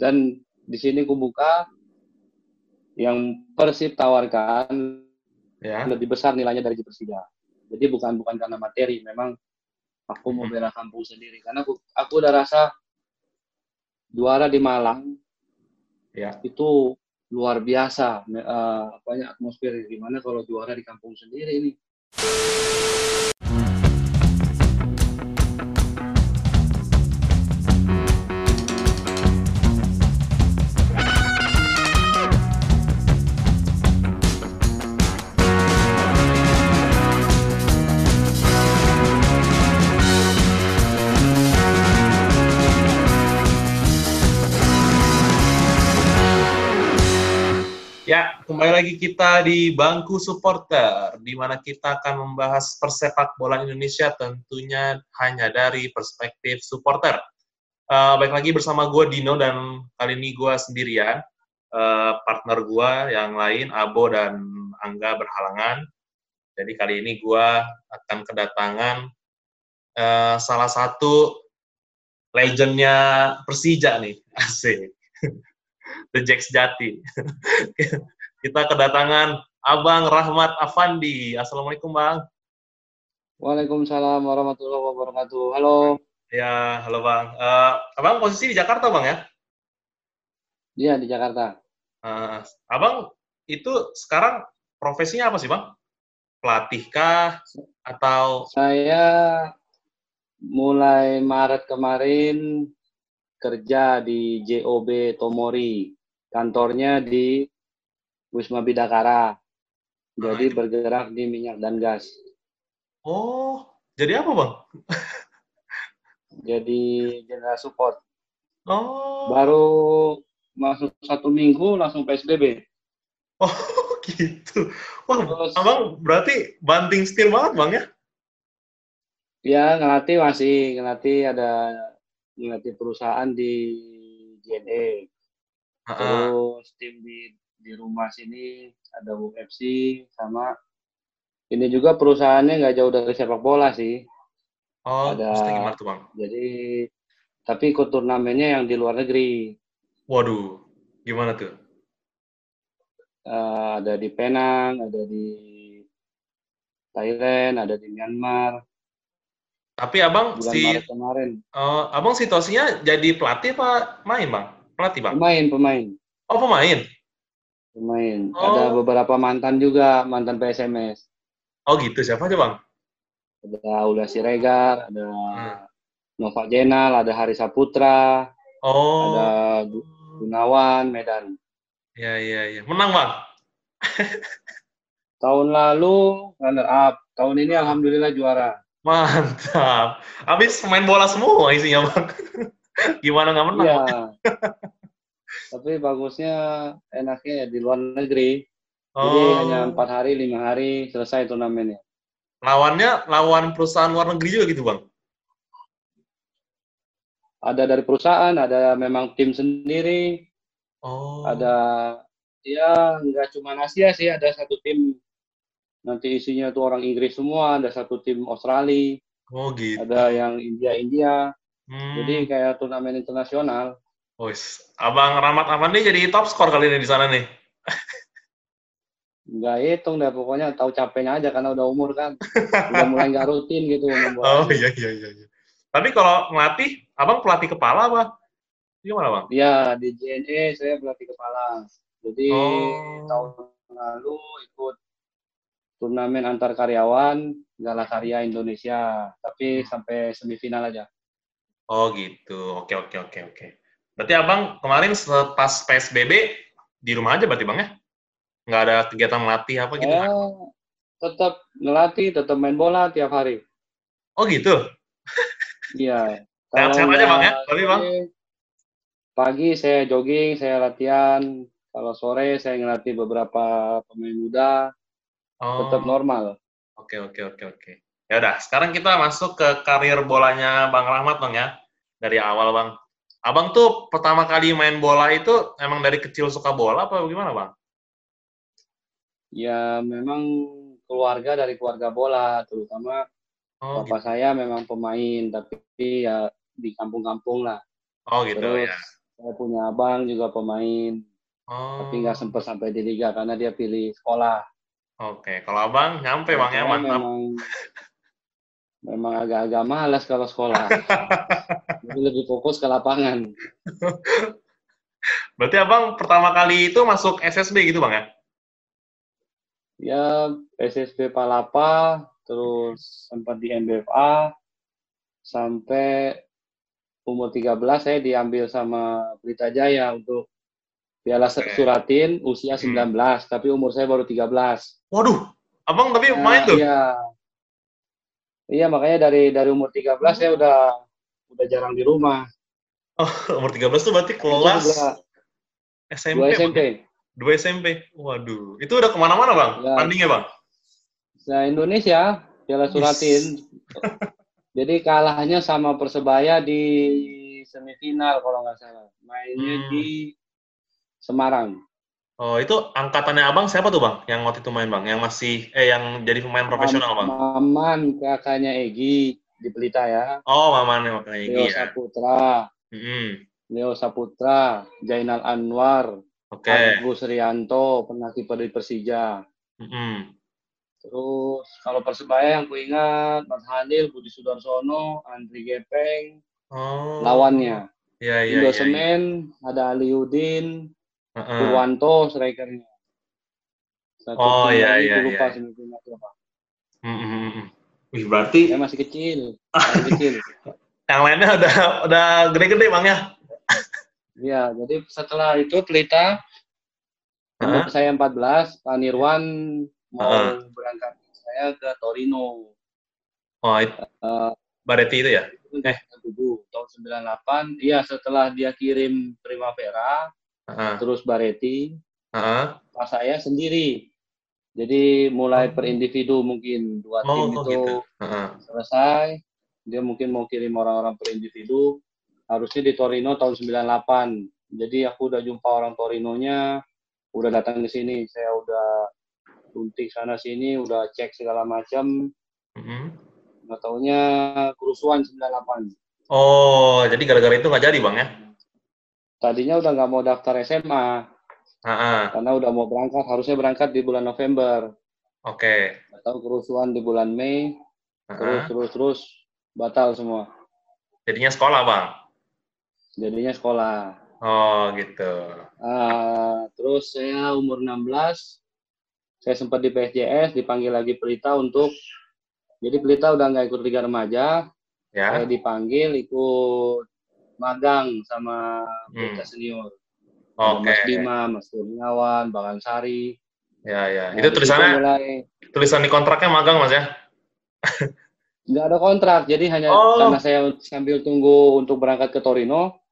Dan di sini ku buka yang Persib tawarkan Ya. lebih besar nilainya dari Persija. Jadi bukan bukan karena materi, memang aku mau bela kampung sendiri karena aku aku udah rasa juara di Malang Ya. itu luar biasa Me- eh, apanya atmosfer gimana kalau juara di kampung sendiri ini. Kembali lagi kita di bangku supporter, di mana kita akan membahas persepak bola Indonesia tentunya hanya dari perspektif supporter. Eh, baik lagi bersama gue Dino dan kali ini gue sendirian. Eh, partner gue yang lain Abo dan Angga berhalangan. Jadi kali ini gue akan kedatangan eh, salah satu legendnya Persija nih, asik. The Jack Sejati. Kita kedatangan Abang Rahmat Afandi. Assalamualaikum, Bang. Waalaikumsalam warahmatullahi wabarakatuh. Halo. Ya, halo, Bang. Eh, abang posisi di Jakarta, Bang, ya? Dia di Jakarta. Eh, abang itu sekarang profesinya apa sih, Bang? Pelatih kah? Atau... Saya mulai Maret kemarin kerja di JOB Tomori. Kantornya di Wisma Bidakara. Jadi bergerak di minyak dan gas. Oh, jadi apa, Bang? Jadi general support. Oh, Baru masuk satu minggu langsung PSBB. oh gitu. Wah, Terus- abang berarti banting setir banget, Bang, ya? Ya ngelatih masih ngelatih ada ngelatih perusahaan di JNE. Terus tim di di rumah sini ada UFC sama ini juga perusahaannya nggak jauh dari sepak bola sih. Oh, ada- gimana tuh, Bang? Jadi tapi ikut turnamennya yang di luar negeri. Waduh, gimana tuh? Eh, ada di Penang, ada di Thailand, ada di Myanmar. Tapi abang Bulan si Maret kemarin. eh, abang situasinya jadi pelatih apa main bang? Pelatih bang? Pemain, pemain, Oh pemain. Pemain. Oh. Ada beberapa mantan juga, mantan PSMS. Oh gitu siapa aja bang? Ada Ulla Siregar, ada Hmm. Nova Jenal, ada Hari Saputra, Oh. ada Gunawan, Medan. Ya ya ya. Menang bang? Tahun lalu runner up, tahun ini alhamdulillah juara. Mantap. Habis main bola semua isinya bang. Gimana nggak menang? Iya. Tapi bagusnya enaknya ya di luar negeri. Jadi Oh. hanya empat hari, lima hari selesai turnamennya. Lawannya lawan perusahaan luar negeri juga gitu bang? Ada dari perusahaan, ada memang tim sendiri, Oh. ada ya nggak cuma Asia sih, ada satu tim nanti isinya tuh orang Inggris semua, ada satu tim Australia, Oh gitu. ada yang India India. Hmm. Jadi kayak turnamen internasional. Wis, abang Rahmat Afandi jadi top skor kali ini di sana nih. Nggak hitung deh, pokoknya tahu capeknya aja karena udah umur kan. udah mulai nggak rutin gitu. Oh iya iya iya. iya. Tapi kalau ngelatih, abang pelatih kepala apa? Gimana bang? Iya, di JNE saya pelatih kepala. Jadi Oh. tahun lalu ikut turnamen antar karyawan Gala Karya Indonesia, tapi sampai semifinal aja. Oh gitu. Oke oke oke oke. Berarti abang kemarin pas PSBB di rumah aja berarti bang ya? Nggak ada kegiatan melatih apa gitu? Saya tetap ngelatih, tetap main bola tiap hari. Oh gitu. Iya. Sehat-sehat aja, Bang, ya? Tapi, Bang? Pagi saya jogging, saya latihan. Kalau sore saya ngelatih beberapa pemain muda, Oh. tetap normal. Oke oke oke oke. Ya udah, sekarang kita masuk ke karir bolanya Bang Rahmat bang ya. Dari awal bang. Abang tuh pertama kali main bola itu emang dari kecil suka bola apa gimana bang? Ya memang keluarga dari keluarga bola, terutama Oh gitu. Bapak saya memang pemain, tapi ya di kampung-kampung lah. Oh gitu Terus ya. Saya punya abang juga pemain, Oh. tapi nggak sempat sampai di liga karena dia pilih sekolah. Oke, kalau abang nyampe bang ya mantap. memang memang agak-agak malas kalau sekolah. Jadi lebih fokus ke lapangan. Berarti abang pertama kali itu masuk SSB gitu bang ya? Ya SSB Palapa, terus sempat di MBFA, sampai umur 13 saya diambil sama Pelita Jaya untuk Piala. Suratin usia Hmm. 19, tapi umur saya baru 13. Waduh, abang tapi Nah, main tuh? Iya. Iya, makanya dari dari umur 13 saya udah udah jarang di rumah. Umur 13 tuh berarti kelas SMP, dua SMP. Dua SMP. Waduh, itu udah ke mana-mana bang? Ya. Tandingnya bang? Nah, Indonesia Piala. Suratin. Jadi kalahnya sama Persebaya di semifinal kalau nggak salah. Mainnya Hmm. di Semarang. Oh, itu angkatannya abang siapa tuh bang? Yang waktu itu main bang? Yang masih, eh yang jadi pemain profesional bang? Maman kakaknya Egi di Pelita ya. Oh, mamanya makanya Leo Egy ya. Saputra, Mm-mm. Leo Saputra, Jainal Anwar, Oke. Agus Rianto, pernah kiper di Persija. Mm-mm. Terus kalau Persebaya yang ku ingat Mas Hanil, Budi Sudarsono, Andri Gepeng, Oh. lawannya. Iya, iya, Indo iya. iya. Ada Heeh. Purwanto strikernya. Satu Oh, iya, iya, lupa iya. semifinal siapa. Mm-mm. Wih, berarti Saya masih kecil, masih kecil. yang lainnya udah udah gede-gede bang ya? Iya, jadi setelah itu Pelita umur Heeh. saya 14, Pak Nirwan mau Heeh. berangkat saya ke Torino. Oh, itu Eh, Bareti itu ya? Eh. 97, tahun 98. Iya, setelah dia kirim Primavera, Terus Bareti, Heeh. pas saya sendiri. Jadi mulai per individu mungkin dua Oh, tim oh, itu gitu. Selesai. Dia mungkin mau kirim orang-orang per individu. Harusnya di Torino tahun 98. Jadi aku udah jumpa orang Torinonya, udah datang ke sini. Saya udah suntik sana sini, udah cek segala macam. Mm-mm. Nggak taunya kerusuhan 98. Oh, jadi gara-gara itu nggak jadi bang ya? Tadinya udah nggak mau daftar SMA, Heeh. karena udah mau berangkat. Harusnya berangkat di bulan November. Oke. Nggak tahu kerusuhan di bulan Mei, terus Heeh. terus terus batal semua. Jadinya sekolah bang? Jadinya sekolah. Oh, gitu. Ah, terus saya umur 16, saya sempat di PSJS, dipanggil lagi Pelita untuk, jadi Pelita udah nggak ikut Liga Remaja, saya Ya. dipanggil ikut magang sama Hmm. Senior. Ada Oke. Mas Bima, Mas Kurniawan, Bang Ansari. Ya, ya. Nah, Itu tulisannya, mulai tulisan di kontraknya magang mas ya? nggak ada kontrak, jadi hanya Oh. karena saya sambil tunggu untuk berangkat ke Torino,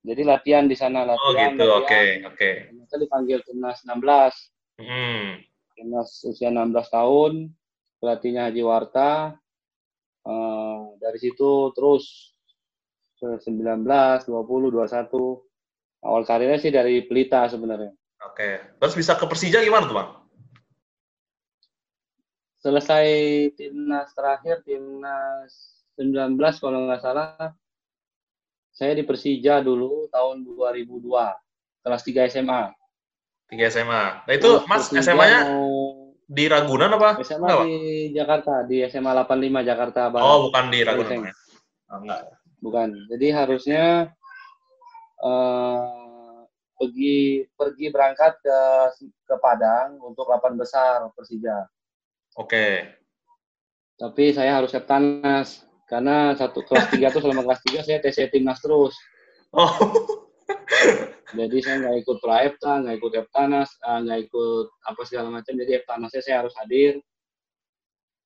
jadi latihan di sana Oh, latihan. gitu. Oke, oke. Ternyata dipanggil timnas 16. Hmm. timnas usia 16 tahun, pelatihnya Haji Warta. Eh, dari situ terus 19, 20, 21. Awal karirnya sih dari Pelita sebenarnya. Oke. Terus bisa ke Persija gimana tuh bang? Selesai timnas terakhir, timnas 19 kalau nggak salah, saya di Persija dulu tahun 2002, kelas 3 SMA. Tiga SMA. Nah itu Terus mas SMA-nya mau- di Ragunan apa? SMA Enggak, di Jakarta, di SMA 85 Jakarta Barat. Oh, bukan di Ragunan. Ya? Oh, enggak. Bukan. Jadi harusnya eh, pergi pergi berangkat ke ke Padang untuk lapan besar Persija. Oke. Tapi saya harus Septanas karena satu kelas 3 tuh selama kelas 3 saya TC timnas terus. Oh, Jadi saya nggak ikut Praepta, nggak ikut Eptanas, eh, nggak ikut apa segala macam. Jadi Eptanasnya saya harus hadir.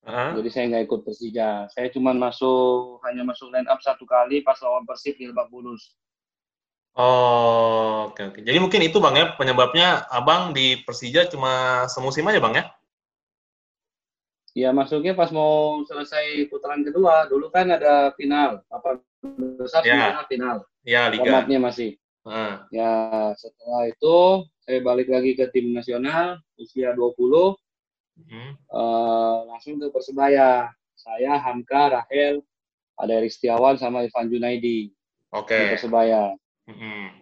Hah? Jadi saya nggak ikut Persija. Saya cuma masuk hanya masuk line up satu kali pas lawan Persib di Lebak Bulus. Oh, oke oke. Jadi mungkin itu bang ya penyebabnya abang di Persija cuma semusim aja bang ya? Ya masuknya pas mau selesai putaran kedua. Dulu kan ada final. Apa besar Ya. sebenarnya final. Ya liga. Formatnya masih. Heeh. Ya setelah itu saya balik lagi ke tim nasional usia 20 Hmm. eh, langsung ke Persebaya. Saya Hamka, Rahel, ada Erik Setiawan sama Ivan Junaidi di Oke. Persebaya. Hmm.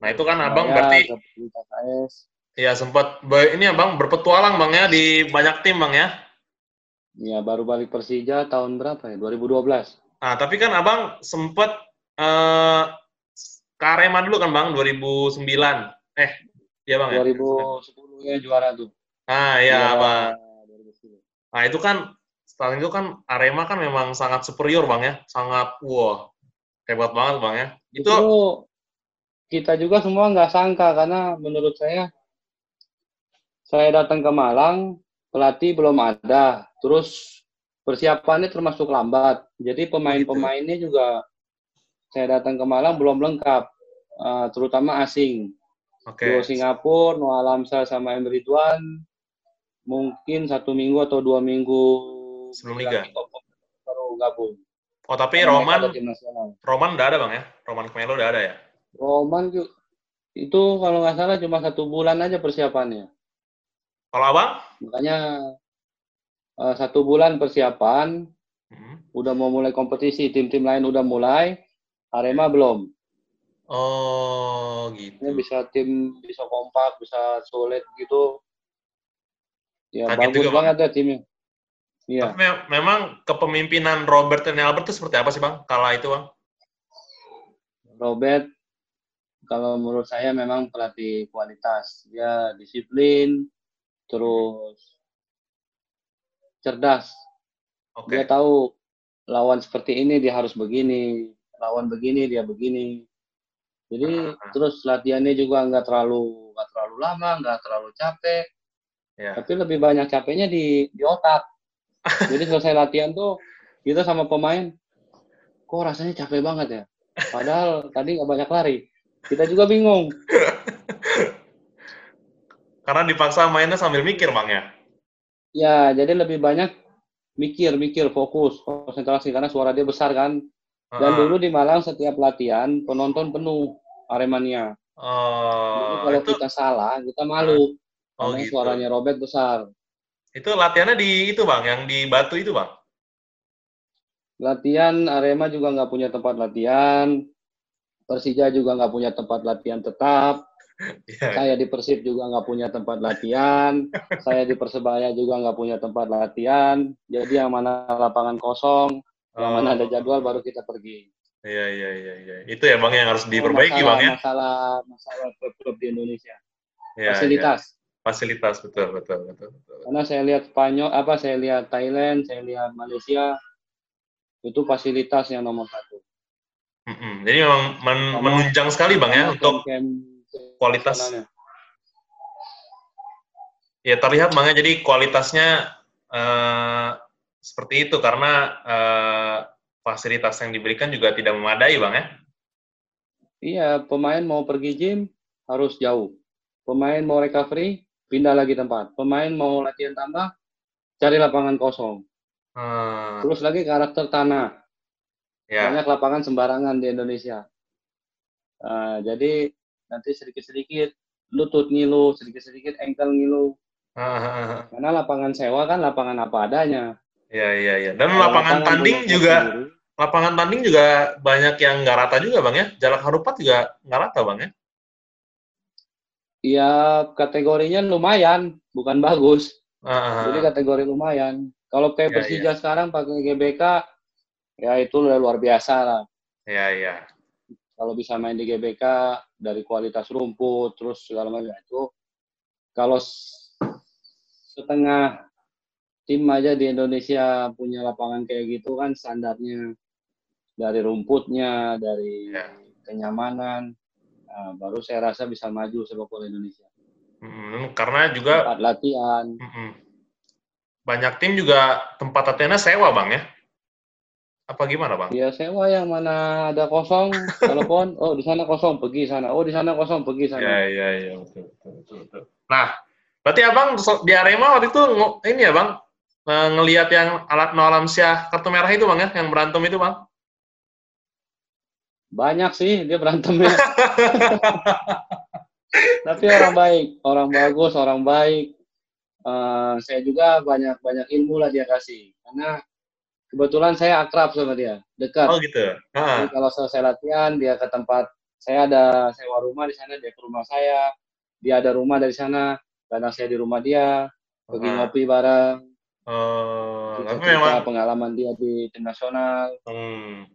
Nah itu kan abang Saya berarti ke Pelita KS. ya sempat ini abang berpetualang bang ya di banyak tim bang ya. Ya baru balik Persija tahun berapa ya? 2012. Nah tapi kan abang sempat eh ke Arema dulu kan bang 2009. Eh iya bang ya. 2010 ya juara tuh. Ah iya bang. 2010. Nah itu kan setelah itu kan Arema kan memang sangat superior bang ya, sangat wah hebat banget bang ya. Itu Itu kita juga semua nggak sangka karena menurut saya saya datang ke Malang pelatih belum ada terus persiapannya termasuk lambat jadi pemain-pemainnya juga saya datang ke Malang belum lengkap eh, terutama asing oke. Duo Singapura Noah Lamsa sama Emre Ridwan mungkin satu minggu atau dua minggu Sebelum liga. baru gabung Oh tapi Karena Roman. Roman udah ada bang ya, Roman Kemelo udah ada ya. Roman itu kalau nggak salah cuma satu bulan aja persiapannya. Kalau abang? Makanya eh, satu bulan persiapan, Hmm. udah mau mulai kompetisi, tim-tim lain udah mulai, Arema belum. Oh gitu. Ini bisa tim bisa kompak, bisa solid gitu. Ya Kaget bagus juga, Bang. banget ya timnya. Iya. Tapi me- memang kepemimpinan Robert dan Albert itu seperti apa sih bang? Kala itu bang? Robert kalau menurut saya memang pelatih kualitas. Dia disiplin, terus cerdas. Oke. Dia tahu lawan seperti ini dia harus begini, lawan begini dia begini. Jadi Ah. terus latihannya juga nggak terlalu nggak terlalu lama, nggak terlalu capek, Ya. tapi lebih banyak capeknya di di otak. Jadi selesai latihan tuh kita sama pemain, kok rasanya capek banget ya. Padahal tadi nggak banyak lari. Kita juga bingung. Karena dipaksa mainnya sambil mikir bang ya. Ya, jadi lebih banyak mikir, mikir, fokus, konsentrasi karena suara dia besar kan. Dan Ah. dulu di Malang setiap latihan penonton penuh Aremania. Jadi Oh, kalau itu kita salah, kita malu oh karena gitu. suaranya Robert besar. Itu latihannya di itu bang, yang di Batu itu bang. Latihan Arema juga nggak punya tempat latihan. Persija juga nggak punya tempat latihan tetap. Iya. Saya di Persib juga nggak punya tempat latihan. Saya di Persebaya juga nggak punya tempat latihan. Jadi yang mana lapangan kosong, yang mana ada Oh, jadwal baru kita pergi. Iya iya iya iya. Itu ya bang yang harus diperbaiki masalah, bang ya. Masalah masalah klub-klub di Indonesia. Iya. Fasilitas. Fasilitas betul betul betul. betul. Karena saya lihat Spanyol, apa saya lihat Thailand, saya lihat Malaysia, itu fasilitas yang nomor satu. Mm-mm. Jadi memang men- menunjang sekali bang ya untuk kualitas. ya terlihat bang ya. Jadi kualitasnya eh, seperti itu karena eh, fasilitas yang diberikan juga tidak memadai bang ya. Iya, pemain mau pergi gym harus jauh. Pemain mau recovery, pindah lagi tempat. Pemain mau latihan tambah, cari lapangan kosong. Hmm, Terus lagi karakter tanah. ya. Banyak lapangan sembarangan di Indonesia. Ah, jadi nanti sedikit-sedikit lutut ngilu, sedikit-sedikit ankle ngilu. Ah, Karena lapangan sewa kan lapangan apa adanya. Iya iya iya. Dan lapangan lapangan tanding juga sendiri, lapangan tanding juga banyak yang nggak rata juga bang ya. Jalak harupat juga nggak rata bang ya. Ya kategorinya lumayan, bukan bagus. Ah, Jadi kategori lumayan. Kalau kayak Ya, Persija sekarang pakai GBK, ya itu udah luar biasa lah. Iya iya. Kalau bisa main di GBK dari kualitas rumput, terus segala macam itu. Kalau setengah tim aja di Indonesia punya lapangan kayak gitu kan standarnya dari rumputnya, dari Ya. kenyamanan, nah, baru saya rasa bisa maju sepak bola Indonesia. Mm, karena juga Tempat latihan, mm-mm. banyak tim juga tempat latihannya sewa bang ya. Apa gimana bang? Ya sewa yang mana ada kosong, telepon, oh di sana kosong, pergi sana. Oh di sana kosong, pergi sana. Iya iya iya betul betul betul. betul. Nah, berarti abang di Arema waktu itu ini ya bang ngelihat yang alat no Alamsyah kartu merah itu bang ya, yang berantem itu bang. Banyak sih dia berantemnya. Tapi orang baik, orang bagus, orang baik. Eh, saya juga banyak banyak ilmu lah dia kasih. Karena kebetulan saya akrab sama dia, dekat. Oh gitu. Jadi kalau selesai latihan dia ke tempat saya ada sewa rumah di sana, dia ke rumah saya, dia ada rumah dari sana, kadang saya di rumah dia, pergi ngopi bareng, Oh, tapi memang pengalaman dia di tim nasional. hmm,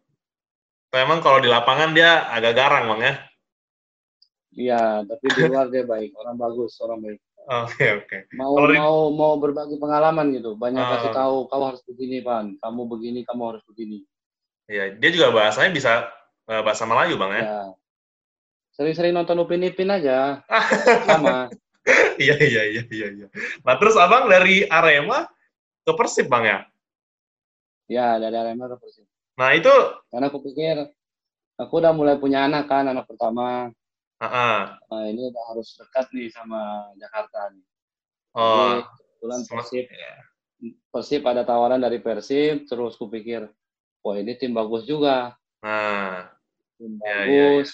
memang kalau di lapangan dia agak garang bang ya. Iya, tapi di luar dia baik, orang bagus, orang baik. Oke oke. Mau Kalau di- mau mau berbagi pengalaman gitu, banyak Ah. kasih tahu, kamu harus begini, Pan, kamu begini, kamu harus begini. Iya, dia juga bahasanya bisa eh, bahasa Melayu bang ya. Ya. Sering-sering nonton Upin Ipin aja, sama. Iya iya iya iya. iya. Nah terus abang dari Arema ke Persib bang ya. Ya, dari Arema ke Persib. Nah itu, Karena aku pikir, aku udah mulai punya anak kan, anak pertama. ah, ah. Nah, ini udah harus dekat nih sama Jakarta nih. oh, Jadi, kebetulan sama- Persib, ya. Persib ada tawaran dari Persib, terus kupikir, wah ini tim bagus juga, Nah, tim Ya, ya, bagus,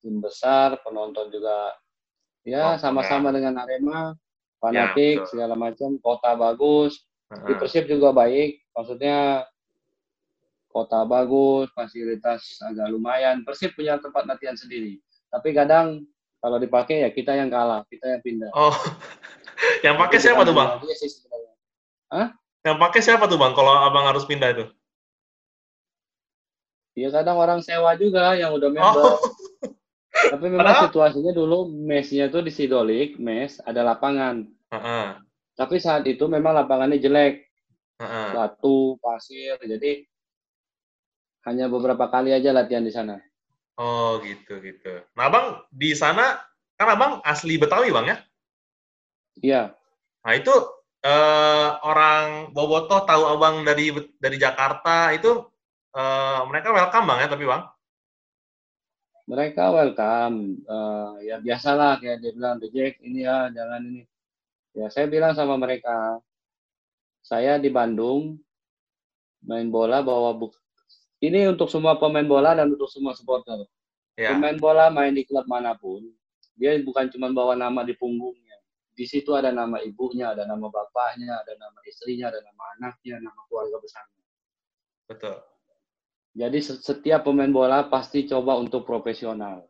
tim besar, penonton juga, Oh, ya sama-sama dengan Arema, betul. fanatik segala macam, kota bagus, di Persib juga baik, maksudnya kota bagus, fasilitas agak lumayan. Persib punya tempat latihan sendiri, tapi kadang kalau dipakai ya kita yang kalah, kita yang pindah. oh, yang pakai siapa tuh bang? Sih sebenarnya. Yang pakai siapa tuh bang? Kalau abang harus pindah itu? Ya kadang orang sewa juga yang udah member. Oh, Tapi memang Padahal- situasinya dulu mesnya tuh di Sidolik, mes ada lapangan. ah, Tapi saat itu memang lapangannya jelek, ah. batu, pasir. Jadi hanya beberapa kali aja latihan di sana. Oh gitu gitu. Nah abang di sana kan abang asli Betawi bang ya? Iya, Nah itu eh, orang Bobotoh tahu abang dari dari Jakarta itu eh, mereka welcome bang ya tapi bang? mereka welcome. Eh, ya biasalah kayak dia bilang, "The Jack, ini ya, jangan ini." Ya saya bilang sama mereka, saya di Bandung main bola bawa buk. Ini untuk semua pemain bola dan untuk semua supporter. Ya. Pemain bola main di klub mana pun, dia bukan cuma bawa nama di punggungnya. Di situ ada nama ibunya, ada nama bapaknya, ada nama istrinya, ada nama anaknya, nama keluarga besarnya. Betul. Jadi se- setiap pemain bola pasti coba untuk profesional.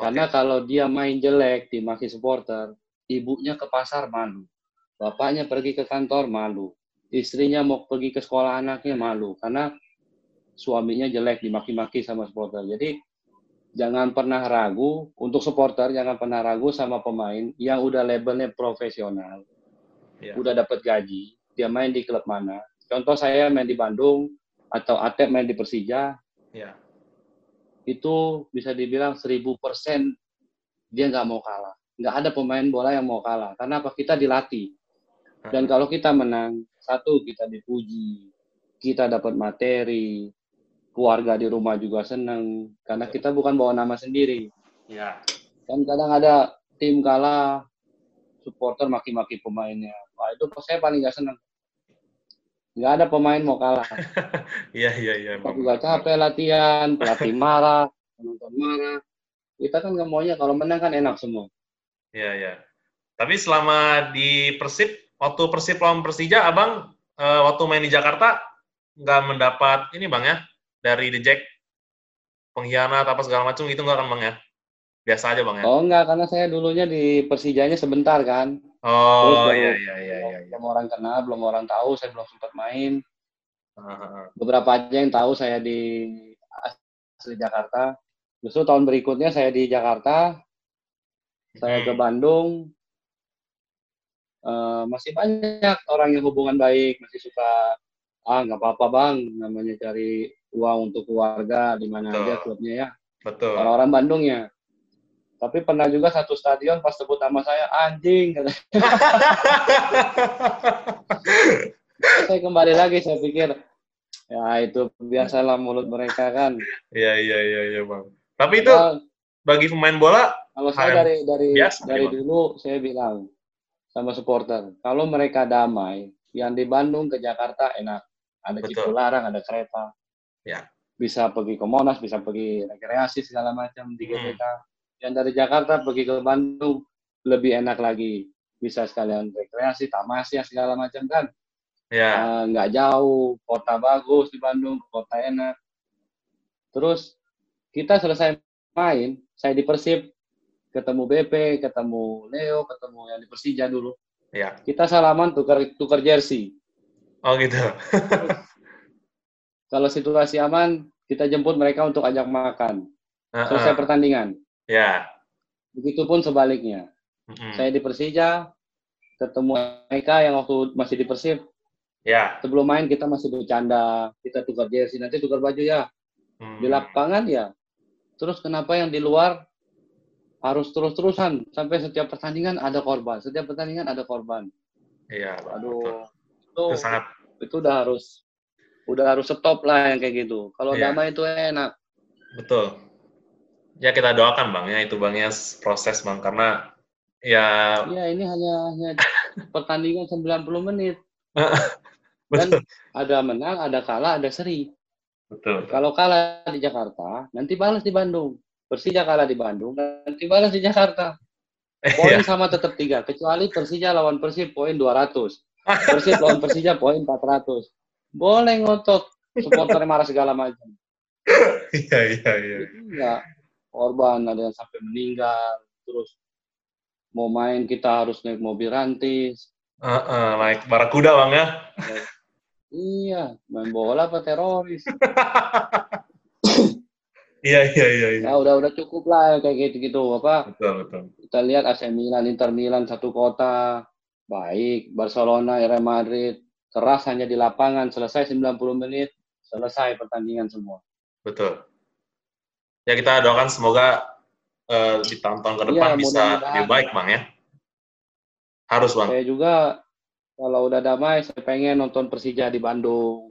Karena kalau dia main jelek dimaki supporter, ibunya ke pasar malu. Bapaknya pergi ke kantor malu. Istrinya mau pergi ke sekolah anaknya malu. Karena suaminya jelek dimaki-maki sama supporter. Jadi jangan pernah ragu untuk supporter jangan pernah ragu sama pemain yang udah labelnya profesional, Ya. udah dapat gaji, dia main di klub mana. Contoh saya main di Bandung atau Atep main di Persija, Ya. itu bisa dibilang 1000% dia nggak mau kalah. Nggak ada pemain bola yang mau kalah. Karena apa? Kita dilatih. Dan kalau kita menang, satu kita dipuji, kita dapat materi, keluarga di rumah juga senang. Karena kita bukan bawa nama sendiri. Ya. Kan kadang ada tim kalah, supporter maki-maki pemainnya. Wah itu saya paling nggak senang. Nggak ada pemain mau kalah. Iya iya iya. Kita juga capek latihan, pelatih marah, penonton marah. Kita kan nggak maunya kalau menang kan enak semua. Iya iya. Tapi selama di Persib, waktu Persib lawan Persija, abang eh, waktu main di Jakarta nggak mendapat ini bang ya dari The Jack pengkhianat apa segala macam gitu nggak kan bang ya? Biasa aja bang ya? Oh enggak, karena saya dulunya di Persijanya sebentar kan. Oh baru- iya iya iya iya. Belum orang kenal, belum orang tahu, saya belum sempat main. Hahaha. Beberapa aja yang tahu saya di asli Jakarta. Justru tahun berikutnya saya di Jakarta, saya ke Hmm. Bandung. Eh, masih banyak orang yang hubungan baik, masih suka ah nggak apa-apa bang, namanya cari uang untuk keluarga di mana aja klubnya ya. Betul. orang-orang Bandung ya. Tapi pernah juga satu stadion pas sebut nama saya anjing. saya kembali lagi saya pikir ya itu biasalah mulut mereka kan. Iya iya iya iya bang. Tapi itu bagi pemain bola kalau saya dari dari biasa, dari Bang. dulu saya bilang sama supporter kalau mereka damai yang di Bandung ke Jakarta enak ada. Cipularang ada kereta Ya. bisa pergi ke Monas bisa pergi rekreasi segala macam di Hmm. GBK yang dari Jakarta pergi ke Bandung lebih enak lagi bisa sekalian rekreasi tamasya segala macam kan ya Eh, nggak jauh kota bagus di Bandung kota enak terus kita selesai main, saya di Persib, ketemu BP, ketemu Leo, ketemu yang di Persija dulu. Ya. Kita salaman tukar tukar jersey. Oh gitu. Kalau situasi aman, kita jemput mereka untuk ajak makan. Heeh. Selesai pertandingan. Ya. Begitupun sebaliknya. Mm-mm. Saya di Persija, ketemu mereka yang waktu masih di Persib, Ya. sebelum main kita masih bercanda, kita tukar jersey, nanti tukar baju ya. Hmm. Di lapangan ya. Terus kenapa yang di luar harus terus-terusan sampai setiap pertandingan ada korban, setiap pertandingan ada korban. Iya. Aduh, itu Itu sangat. itu udah harus udah harus stop lah yang kayak gitu. Kalau Iya. damai itu enak. Betul. Ya kita doakan bang ya itu bang ya proses bang karena ya Iya, ini hanya hanya pertandingan 90 menit. betul Ada menang, ada kalah, ada seri. betul. Kalau kalah di Jakarta, nanti balas di Bandung. Persija kalah di Bandung, nanti balas di Jakarta. Poin Iya. sama tetap tiga, kecuali Persija lawan Persib poin 200. Persib lawan Persija poin 400. Boleh ngotot, supporter marah segala macam. Iya iya iya. Enggak, korban ada yang sampai meninggal, terus mau main kita harus naik mobil rantis. Heeh, naik barakuda bang ya. Iya, main bola apa teroris? Iya iya iya. iya. Ya udah udah cukup lah kayak gitu-gitu apa? Betul betul. kita lihat AC Milan, Inter Milan satu kota, baik. Barcelona, Real Madrid, keras hanya di lapangan, selesai 90 menit, selesai pertandingan semua. Betul. Ya kita doakan semoga eh, di tahun-tahun ke depan Iya, bisa lebih baik bang ya. Harus bang. Saya juga kalau udah damai, saya pengen nonton Persija di Bandung.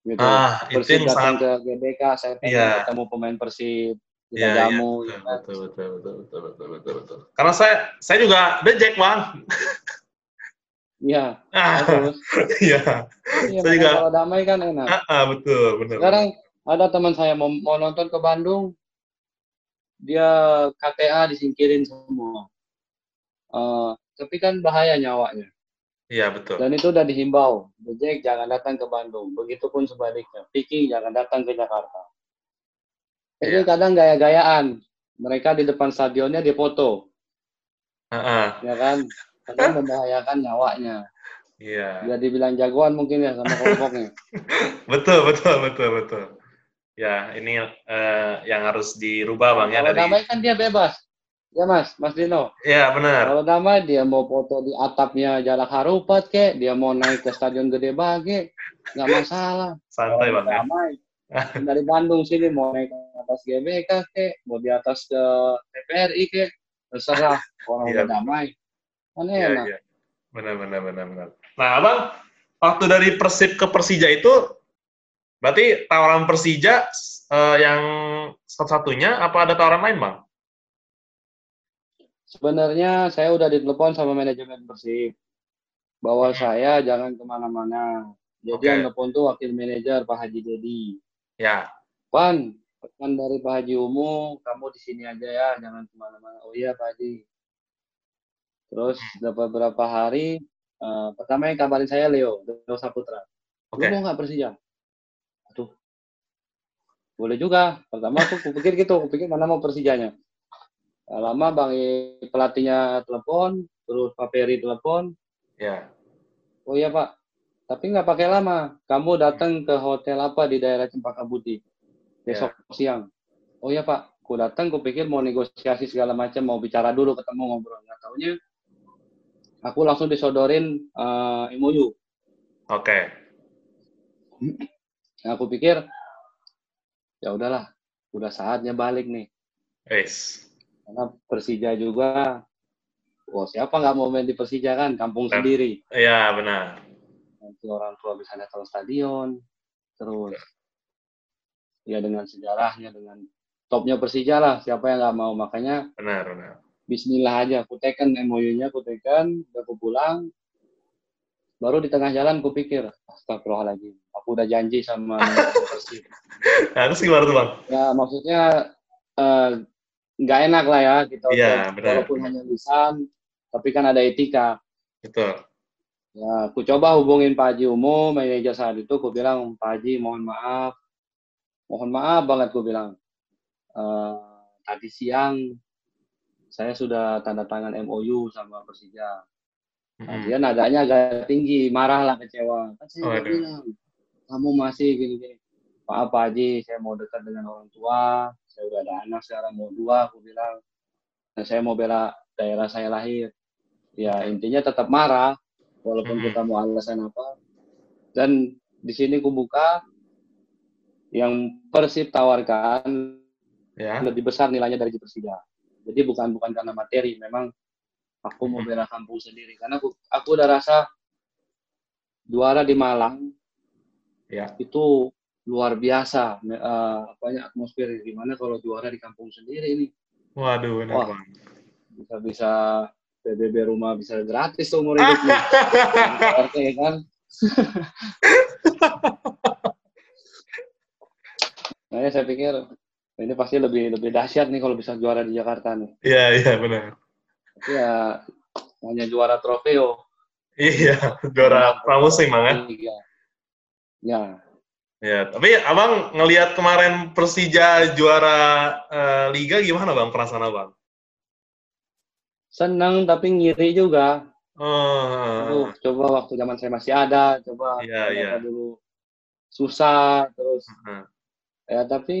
Gitu. Ah Persib datang sangat. ke GBK, saya pengen Iya. ketemu pemain Persib. Kita Iya, iya, jamu. betul, gitu kan. betul, betul, betul, betul, betul, betul, betul. Karena saya, saya juga Jack bang. Iya, Ah, bagus. iya. Iya, Saya juga- kalau damai kan enak. Ah, ah, betul, benar. Sekarang ada teman saya mau, mau nonton ke Bandung, dia KTA disingkirin semua. Eh, tapi kan bahaya nyawanya. Iya betul. Dan itu udah dihimbau, Jack jangan datang ke Bandung. Begitupun sebaliknya, Vicky jangan datang ke Jakarta. Jadi Iya. kadang gaya-gayaan. Mereka di depan stadionnya dia foto, Ah, ah, ya kan? Kadang membahayakan nyawanya. Iya. Dia dibilang jagoan mungkin ya sama kelompoknya. Betul, betul, betul, betul. Ya, ini eh, yang harus dirubah bang ya Kalau dari. damai kan dia bebas. Ya mas, Mas Dino. Ya benar. Kalau damai dia mau foto di atapnya Jalak Harupat kek, dia mau naik ke stadion Gede Bage, nggak masalah. Santai Kalau bang ya. damai. Dari Bandung sini mau naik ke atas GBK kek, mau di atas ke TPRI kek, terserah orang Iya, udah damai. Kan Iya, enak. iya. Benar, benar, benar, benar. Nah, abang, waktu dari Persib ke Persija itu, berarti tawaran Persija eh, yang satu-satunya, apa ada tawaran lain bang? Sebenarnya saya udah ditelepon sama manajemen Persib bahwa Hmm. saya jangan ke mana-mana. Jadi Oke. yang telepon tuh wakil manajer Pak Haji Dedi. Ya, Pan, pesan dari Pak Haji Umu, kamu di sini aja ya, jangan ke mana-mana. Oh iya Pak Haji. Terus dapat beberapa hari, eh, pertama yang kabarin saya Leo, Leo Saputra. oke. Lu mau nggak Persija? Aduh, boleh juga. Pertama aku kupikir gitu, kupikir mana mau Persijanya. Nah, lama Bang pelatihnya telepon, terus Pak Peri telepon. Ya, Oh iya Pak, tapi nggak pakai lama. Kamu datang ke hotel apa di daerah Cempaka Putih besok siang. Oh iya Pak, aku datang, kupikir mau negosiasi segala macam, mau bicara dulu, ketemu ngobrol. Nggak taunya, aku langsung disodorin eh, MOU. oke. Nah, aku pikir, ya udahlah, udah saatnya balik nih. Wis. Karena Persija juga, wah siapa nggak mau main di Persija kan, kampung Nah. sendiri. Ya, benar. Nanti orang tua bisa datang stadion, terus ya dengan sejarahnya, dengan topnya Persija lah, siapa yang nggak mau. Makanya Benar, benar. Bismillah aja, aku teken MOU-nya, aku teken, udah aku pulang. Baru di tengah jalan aku pikir, astagfirullahaladzim, aku udah janji sama Persib. Terus gimana tuh bang? Ya maksudnya eh, nggak enak lah ya kita udah- benar, walaupun benar. hanya lisan, tapi kan ada etika. Betul. Ya, aku coba hubungin Pak Haji Umum, manajer saat itu, aku bilang, Pak Haji mohon maaf, mohon maaf banget aku bilang. Eh, tadi siang saya sudah tanda tangan MOU sama Persija. Nah, Mm-mm. dia nadanya agak tinggi, marah lah kecewa. Kan saya Waduh. bilang, kamu masih gini-gini. Maaf Pak Haji, saya mau dekat dengan orang tua. Saya udah ada anak sekarang mau dua, aku bilang. Dan saya mau bela daerah saya lahir. Ya intinya tetap marah, walaupun Mm-mm. kita mau alasan apa. Dan di sini aku buka yang Persib tawarkan Ya. lebih besar nilainya dari Persija. Jadi bukan bukan karena materi, memang aku mau bela kampung sendiri karena aku aku udah rasa juara di Malang Ya. itu luar biasa eh, apanya atmosfer gimana kalau juara di kampung sendiri ini Waduh, benar Wah. bisa bisa PBB rumah bisa gratis seumur hidup nih. RT kan Nah, saya pikir ini pasti lebih lebih dahsyat nih kalau bisa juara di Jakarta nih. Iya, iya benar. Tapi ya hanya juara trofeo. Iya, juara pramusim ya. Iya. Ya, Ya, tapi abang ngelihat kemarin Persija juara eh, Liga gimana bang perasaan abang? senang tapi ngiri juga. Oh, Aduh, coba waktu zaman saya masih ada, coba Iya, ternyata iya. dulu susah terus Heeh. ya tapi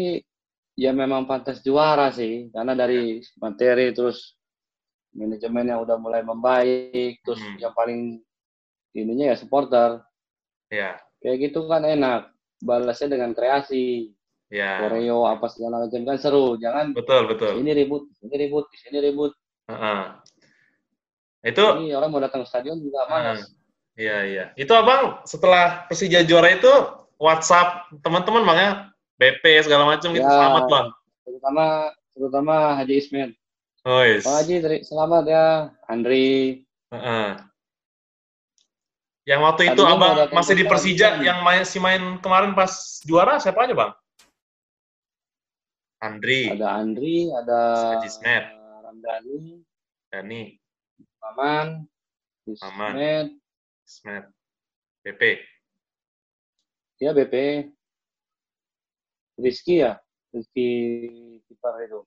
ya memang pantas juara sih karena dari materi terus manajemen yang udah mulai membaik terus Hmm. yang paling ininya ya supporter ya, kayak gitu kan enak balasnya dengan kreasi ya, koreo apa segala macam kan seru jangan betul betul. ini ribut ini ribut di sini ribut Heeh. Itu, ini orang mau datang ke stadion juga malas iya iya. Itu abang setelah Persija juara itu WhatsApp teman-teman bang ya, BP segala macam gitu Ya. selamat bang. terutama terutama Haji Ismail Oh, yes. Pak Haji selamat ya Andri Heeh. Yang waktu itu Tadinya abang masih di Persija, stadion. yang main si main kemarin pas juara siapa aja bang? Andri, ada Andri ada Ismail. Ramdhani Dani, Maman. Ismail Smith, BP. ya BP Rizky ya Rizky kiper itu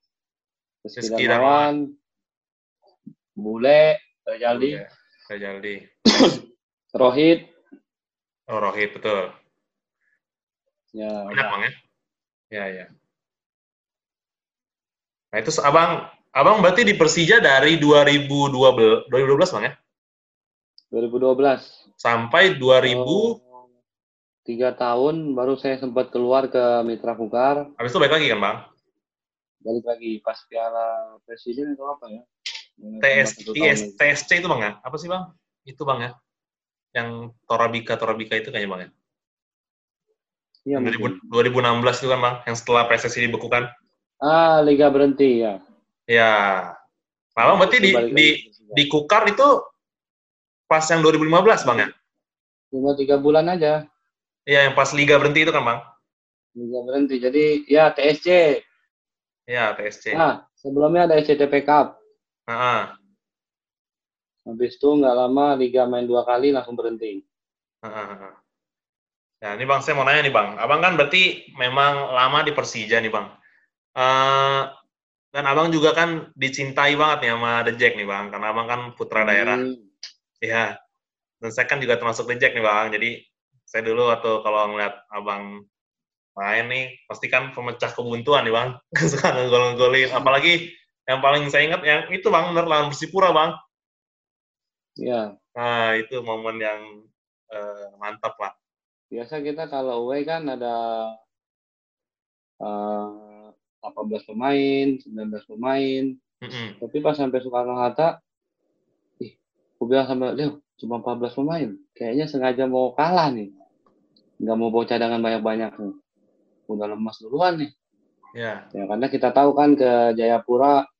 Rizky, Rizky Darmawan Bule Rajaldi Rajaldi. Rohit Oh, Rohit, betul. ya udah. bang ya? Ya, ya. Nah itu abang, abang berarti di Persija dari 2012, 2012 bang ya? 2012 Sampai 2000, Oh, tiga tahun baru saya sempat keluar ke Mitra Kukar habis itu balik lagi kan bang? balik lagi pas piala presiden itu apa ya TS, TS. TSC itu bang ya? Apa sih bang? Itu bang ya? Yang Torabika, Torabika itu kayaknya bang ya? Iya, Yang mungkin. 2016 itu kan bang? Yang setelah PSSI dibekukan? ah liga berhenti ya Ya. Nah, bang berarti di, di, di Kukar itu pas yang 2015 bang ya? cuma tiga bulan aja Iya, yang pas Liga berhenti itu kan bang? liga berhenti jadi ya TSC Iya, TSC. nah sebelumnya ada SCTP Cup Heeh. Habis itu nggak lama liga main dua kali langsung berhenti. Ya, ini Bang, saya mau nanya nih Bang. Abang kan berarti memang lama di Persija nih Bang. Eh, dan Abang juga kan dicintai banget nih sama The Jack nih Bang, karena Abang kan putra daerah. Hmm. Iya. Dan saya kan juga termasuk The Jack nih Bang. Jadi saya dulu waktu kalau ngeliat Abang main nih, pasti kan pemecah kebuntuan nih Bang. Suka ngegol-ngegolin. Apalagi yang paling saya ingat yang itu Bang, bener lawan Persipura Bang. Ya Nah, itu momen yang eh, mantap lah. biasa kita kalau away kan ada eh, 18 pemain 19 pemain. Mm-mm. tapi pas sampai Soekarno Hatta ih aku bilang sama Leo cuma 14 pemain? Kayaknya sengaja mau kalah nih. Nggak mau bawa cadangan banyak-banyak nih. Udah lemas duluan nih. Ya. ya karena kita tahu kan ke Jayapura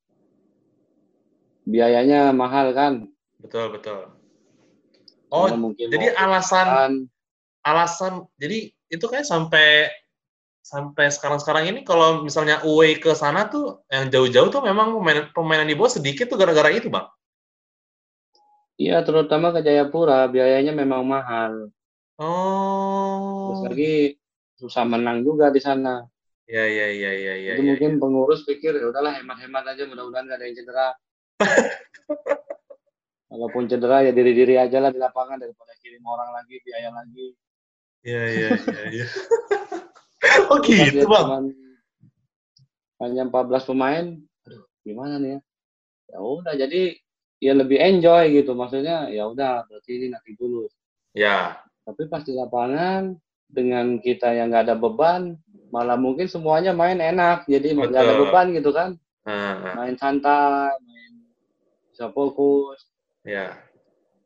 biayanya mahal kan Betul, betul. Oh, Karena mungkin jadi alasan kan alasan jadi itu kayak sampai sampai sekarang-sekarang ini kalau misalnya away ke sana tuh yang jauh-jauh tuh memang pemain pemain yang dibawa sedikit tuh gara-gara itu, Bang. iya terutama ke Jayapura biayanya memang mahal terus Oh. lagi susah menang juga di sana Iya, iya, iya, iya, iya. Jadi Ya. mungkin pengurus pikir ya udahlah hemat-hemat aja mudah-mudahan gak ada yang cedera. Walaupun cedera ya diri-diri aja lah di lapangan daripada kirim orang lagi, biaya lagi. Iya, iya, iya, iya. oh Pas gitu, lihat Bang. hanya 14 pemain, aduh gimana nih ya? Ya udah jadi ya lebih enjoy gitu maksudnya ya udah berarti ini nanti dulu. Ya. Tapi pas di lapangan dengan kita yang nggak ada beban, malah mungkin semuanya main enak, jadi nggak ada beban gitu kan, Nah, main santai, main bisa fokus. Ya.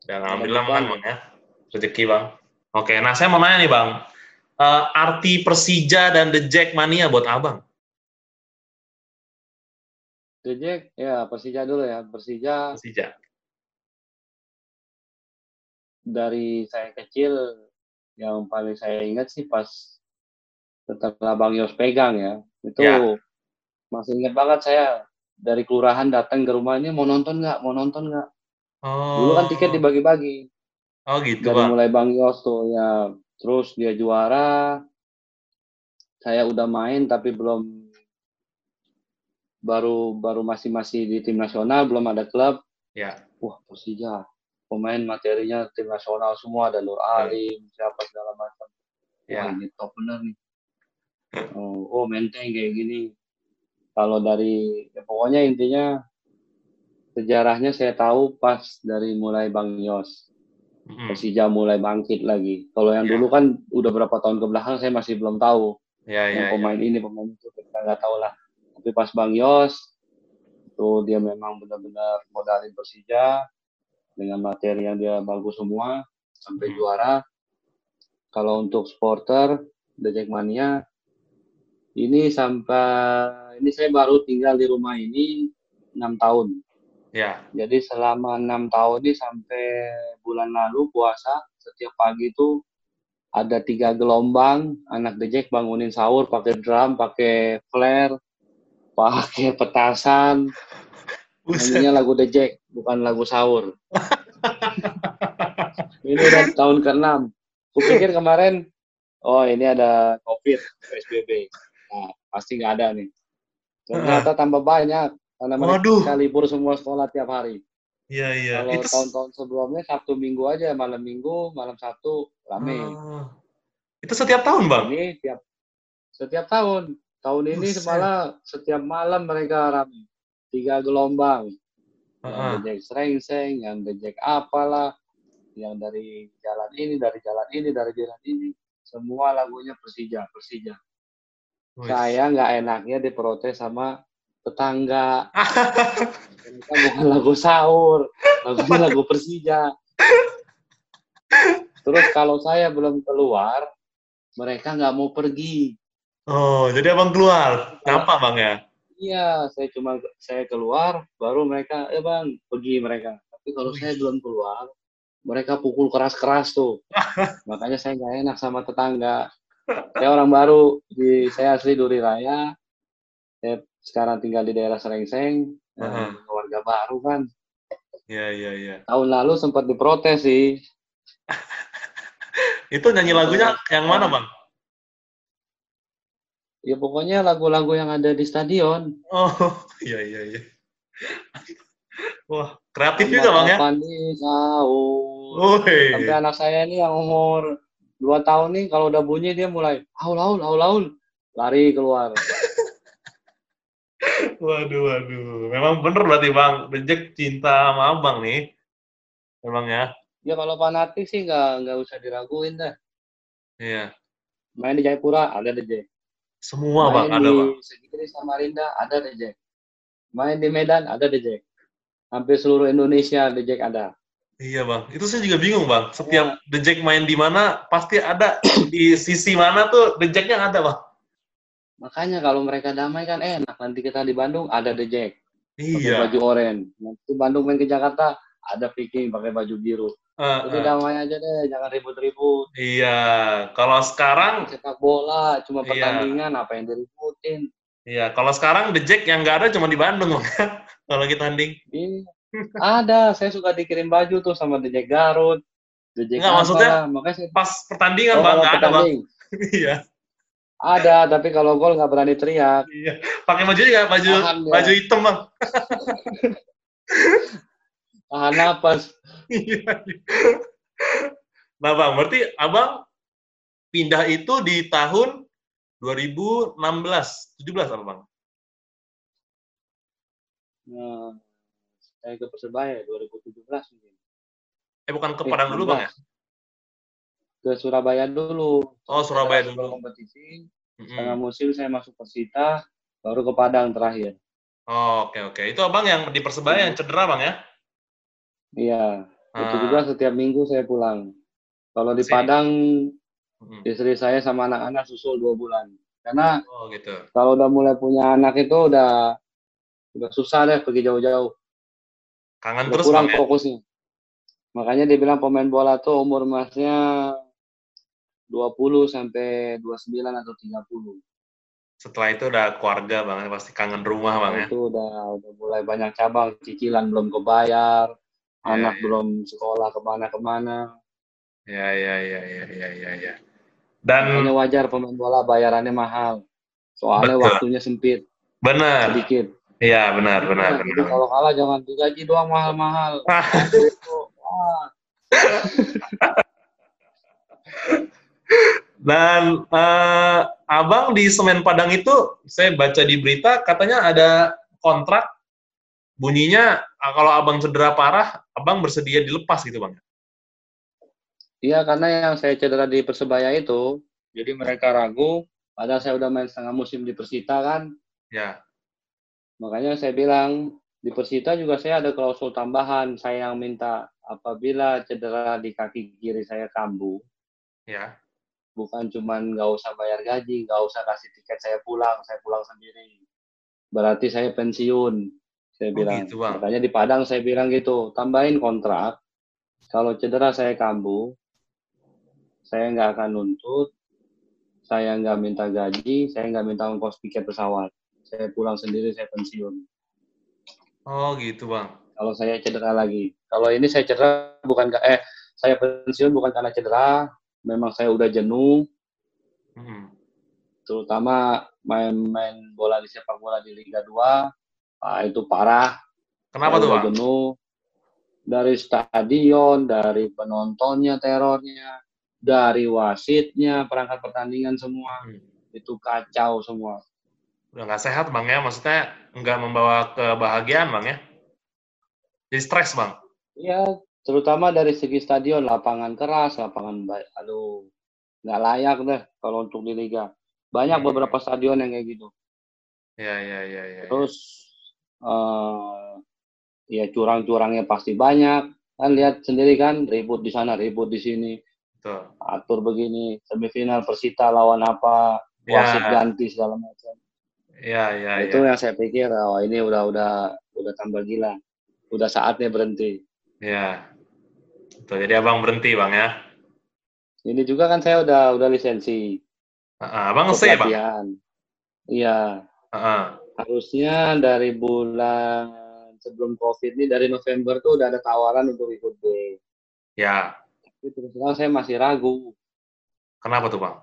Dan alhamdulillah menang, Bang ya. Rezeki, Bang. Oke, nah saya mau nanya nih, Bang. Eh, arti Persija dan The Jackmania buat Abang? The Jack, ya Persija dulu ya, Persija Persija. dari saya kecil yang paling saya ingat sih pas setelah Bang Yos pegang ya itu Ya. masih ingat banget saya dari kelurahan datang ke rumah ini mau nonton nggak mau nonton nggak Oh. dulu kan tiket dibagi-bagi. Oh, gitu, dari Bang. mulai Bang Yos tuh ya. Terus dia juara. Saya udah main tapi belum baru baru masih masih di tim nasional belum ada klub. Ya. wah Persija. Pemain materinya tim nasional semua ada Nur Alim siapa segala macam. Wah Ya. ini top bener nih. Oh, oh menteng kayak gini. Kalau dari ya pokoknya intinya sejarahnya saya tahu pas dari mulai Bang Yos. Persija mulai bangkit lagi kalau yang Ya. dulu kan udah berapa tahun ke belakang saya masih belum tahu Ya, ya, yang ya. pemain ini pemain itu kita nggak tahu lah tapi pas Bang Yos itu dia memang benar-benar modalin Persija dengan materi yang dia bagus semua sampai Hmm. juara kalau untuk supporter The Jackmania ini sampai ini saya baru tinggal di rumah ini enam tahun Ya. jadi selama enam tahun ini sampai bulan lalu puasa setiap pagi itu ada tiga gelombang anak Jack bangunin sahur pakai drum pakai flare pakai petasan. Nyanyinya lagu Jack bukan lagu sahur. Ini udah tahun ke-6 kupikir kemarin oh ini ada covid PSBB nah pasti nggak ada nih. Ternyata tambah banyak karena Waduh. mereka libur semua sekolah tiap hari Iya, iya. kalau tahun-tahun sebelumnya Sabtu Minggu aja malam Minggu malam Sabtu rame Ah. Itu setiap tahun, Bang? ini tiap setiap tahun tahun ini Buset. malah setiap malam mereka rame tiga gelombang yang Heeh. The Jack Srengseng yang Jack apalah yang dari jalan ini dari jalan ini dari jalan ini semua lagunya Persija Persija saya nggak enaknya diprotes sama tetangga. Mereka bukan lagu sahur lagunya lagu Persija. Terus kalau saya belum keluar mereka nggak mau pergi. Oh, jadi abang keluar. Kenapa, Bang ya? iya saya cuma saya keluar baru mereka eh bang pergi mereka. Tapi kalau saya belum keluar mereka pukul keras-keras tuh. Makanya saya nggak enak sama tetangga. Saya orang baru di saya asli Duri Raya saya sekarang tinggal di daerah Serengseng eh, Aha. warga baru kan Iya, iya, iya. tahun lalu sempat diprotes sih Itu nyanyi lagunya yang mana, Bang? ya pokoknya lagu-lagu yang ada di stadion Oh, iya, iya, iya. Wah, kreatif juga, Bang ya? Pandi sahur Woi. sampai anak saya ini yang umur dua tahun nih kalau udah bunyi dia mulai haul haul haul haul lari keluar Waduh, waduh. Memang bener berarti, Bang. Rejek cinta sama abang nih. Memang ya? ya kalau fanatik sih nggak nggak usah diraguin dah Iya. main di Jayapura ada The Jack Semua, Bang. main Ada, di Bang. Segiri Samarinda ada The Jack main di Medan ada The Jack hampir seluruh Indonesia The Jack ada Iya, Bang. Itu saya juga bingung, Bang. Setiap The Jack main di mana, pasti ada di sisi mana tuh The Jack-nya ada, Bang. Makanya kalau mereka damai kan enak nanti kita di Bandung ada The Jack pakai Iya. baju oranye nanti Bandung main ke Jakarta ada Viking pakai baju biru Eh, Jadi eh. damai aja deh, jangan ribut-ribut. Iya. Kalau sekarang, Sepak bola cuma Iya. pertandingan, apa yang diributin? iya. Kalau sekarang The Jack yang nggak ada cuma di Bandung, Bang. Kalau kita tanding. Ini ada, saya suka dikirim baju tuh sama The Jack Garut, The Jack Nggak, maksudnya makanya saya Pas pertandingan, Oh, Bang, nggak ada, Bang. Iya. Ada, tapi kalau gol nggak berani teriak. Iya. Pakai baju juga baju Tahan dia. baju hitam bang. Tahan napas. Iya. nah bang, berarti abang pindah itu di tahun 2016, 17 apa bang? Nah, saya ke Persebaya 2017 mungkin. Eh bukan ke Padang dulu bang ya? Ke Surabaya dulu. Oh Surabaya dulu. kompetisi, Mm-mm. setengah musim saya masuk Persita, baru ke Padang terakhir. Oh, oke oke. Itu abang yang di Persebaya yang cedera bang ya? Iya, itu Ah, juga setiap minggu saya pulang. Kalau di Sini. Padang, mm-mm. istri saya sama anak-anak susul dua bulan. Karena Oh gitu. kalau udah mulai punya anak itu udah udah susah deh pergi jauh-jauh. Kangen Udah terus kurang bang ya? fokusnya. Makanya dibilang pemain bola tuh umur emasnya 20 sampai 29 atau 30. Setelah itu udah keluarga bang, ya, pasti kangen rumah bang ya? Itu udah udah mulai banyak cabang, cicilan belum kebayar, Ya, anak ya. belum sekolah ke mana-kemana. Ya ya ya ya ya ya ya. Dan Makanya wajar pemain bola bayarannya mahal. Soalnya Betul. waktunya sempit, benar, sedikit. iya benar benar Nah, benar. kalau kalah jangan digaji doang mahal-mahal. Dan eh, abang di Semen Padang itu, saya baca di berita katanya ada kontrak bunyinya ah, kalau abang cedera parah, abang bersedia dilepas gitu bang. Iya, karena yang saya cedera di Persebaya itu, jadi mereka ragu, padahal saya udah main setengah musim di Persita kan, Ya, makanya saya bilang, di Persita juga saya ada klausul tambahan, saya yang minta apabila cedera di kaki kiri saya kambuh, ya. Bukan cuman nggak usah bayar gaji, nggak usah kasih tiket saya pulang, saya pulang sendiri. Berarti saya pensiun, saya Oh, bilang. gitu, Bang. Makanya di Padang saya bilang gitu, tambahin kontrak, kalau cedera saya kambuh, saya nggak akan nuntut, saya nggak minta gaji, saya nggak minta ongkos tiket pesawat. Saya pulang sendiri, saya pensiun. Oh gitu bang. Kalau saya cedera lagi. Kalau ini saya cedera bukan, ka- eh, saya pensiun bukan karena cedera, memang saya udah jenuh, Hmm. terutama main-main bola di sepak bola di Liga 2 ah, itu parah Kenapa Saya tuh bang? jenuh dari stadion dari penontonnya terornya dari wasitnya perangkat pertandingan semua Hmm. itu kacau semua Udah nggak sehat bang ya, maksudnya nggak membawa kebahagiaan bang ya? Jadi stres bang. ya terutama dari segi stadion lapangan keras lapangan baik aduh nggak layak deh kalau untuk di liga banyak Hmm. beberapa stadion yang kayak gitu Ya ya ya ya. ya. terus eh ya curang-curangnya pasti banyak kan lihat sendiri kan ribut di sana ribut di sini Betul. atur begini semifinal Persita lawan apa wasit Ya. ganti segala macam Ya ya itu ya. yang saya pikir oh ini udah udah udah tambah gila udah saatnya berhenti Ya. Betul. Jadi abang berhenti bang ya. ini juga kan saya udah udah lisensi Ah, abang nge bang. iya Ah, harusnya dari bulan sebelum covid ini dari November tuh udah ada tawaran untuk ikut B Ya. tapi terus terang saya masih ragu Kenapa tuh bang?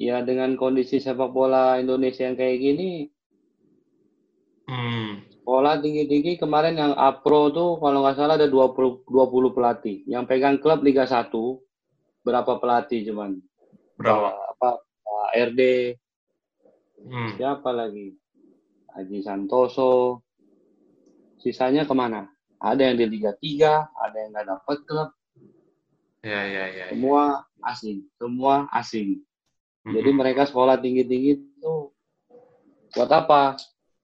ya dengan kondisi sepak bola Indonesia yang kayak gini Hmm. Sekolah tinggi-tinggi kemarin yang APRO tuh kalau nggak salah ada 20, 20 pelatih. Yang pegang klub Liga 1 berapa pelatih cuman? Berapa? Apa Pak RD, Hmm. siapa lagi? Haji Santoso. Sisanya ke mana? Ada yang di Liga 3, ada yang nggak dapat klub. Ya ya ya. ya. Semua asing, semua asing. Hmm. Jadi mereka sekolah tinggi-tinggi itu buat apa?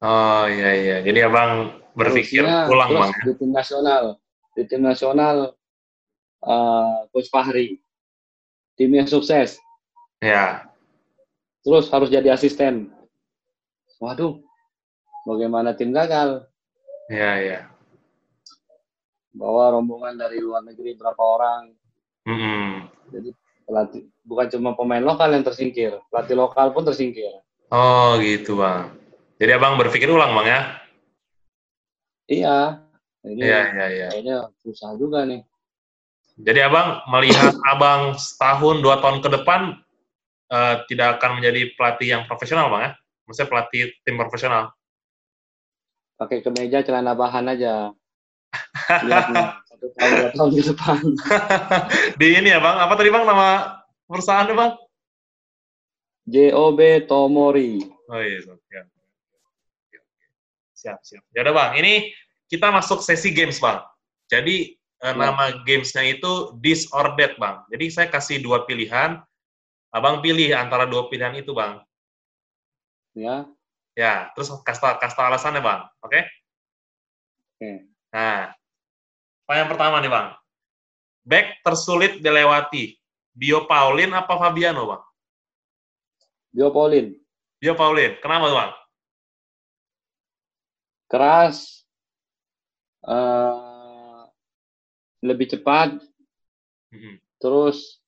Oh iya iya. Jadi abang berpikir pulang terus bang ya. di tim nasional di tim nasional eh, coach Fahri timnya sukses Ya. terus harus jadi asisten waduh bagaimana tim gagal Ya ya. bawa rombongan dari luar negeri berapa orang Hmm. jadi pelatih bukan cuma pemain lokal yang tersingkir pelatih lokal pun tersingkir Oh gitu bang. Jadi abang berpikir ulang bang ya? iya ini Iya iya iya. kayaknya susah juga nih Jadi abang melihat abang setahun dua tahun ke depan uh, tidak akan menjadi pelatih yang profesional bang ya? Maksudnya pelatih tim profesional? Pakai kemeja celana bahan aja. Satu tahun dua tahun ke depan. Di ini ya bang, apa tadi bang nama perusahaan bang? JOB Tomori. Oh iya, siap. Siap, siap. Ya udah bang, ini kita masuk sesi games bang. Jadi ya. nama gamesnya itu this or that bang. Jadi saya kasih dua pilihan, abang pilih antara dua pilihan itu bang. Ya. Ya, terus kasta kasta alasannya bang, oke? Okay? Oke. Okay. Nah, yang pertama nih bang, back tersulit dilewati, Bio Paulin apa Fabiano bang? Bio Paulin. Bio Paulin, kenapa bang? Keras, uh, lebih cepat, hmm. terus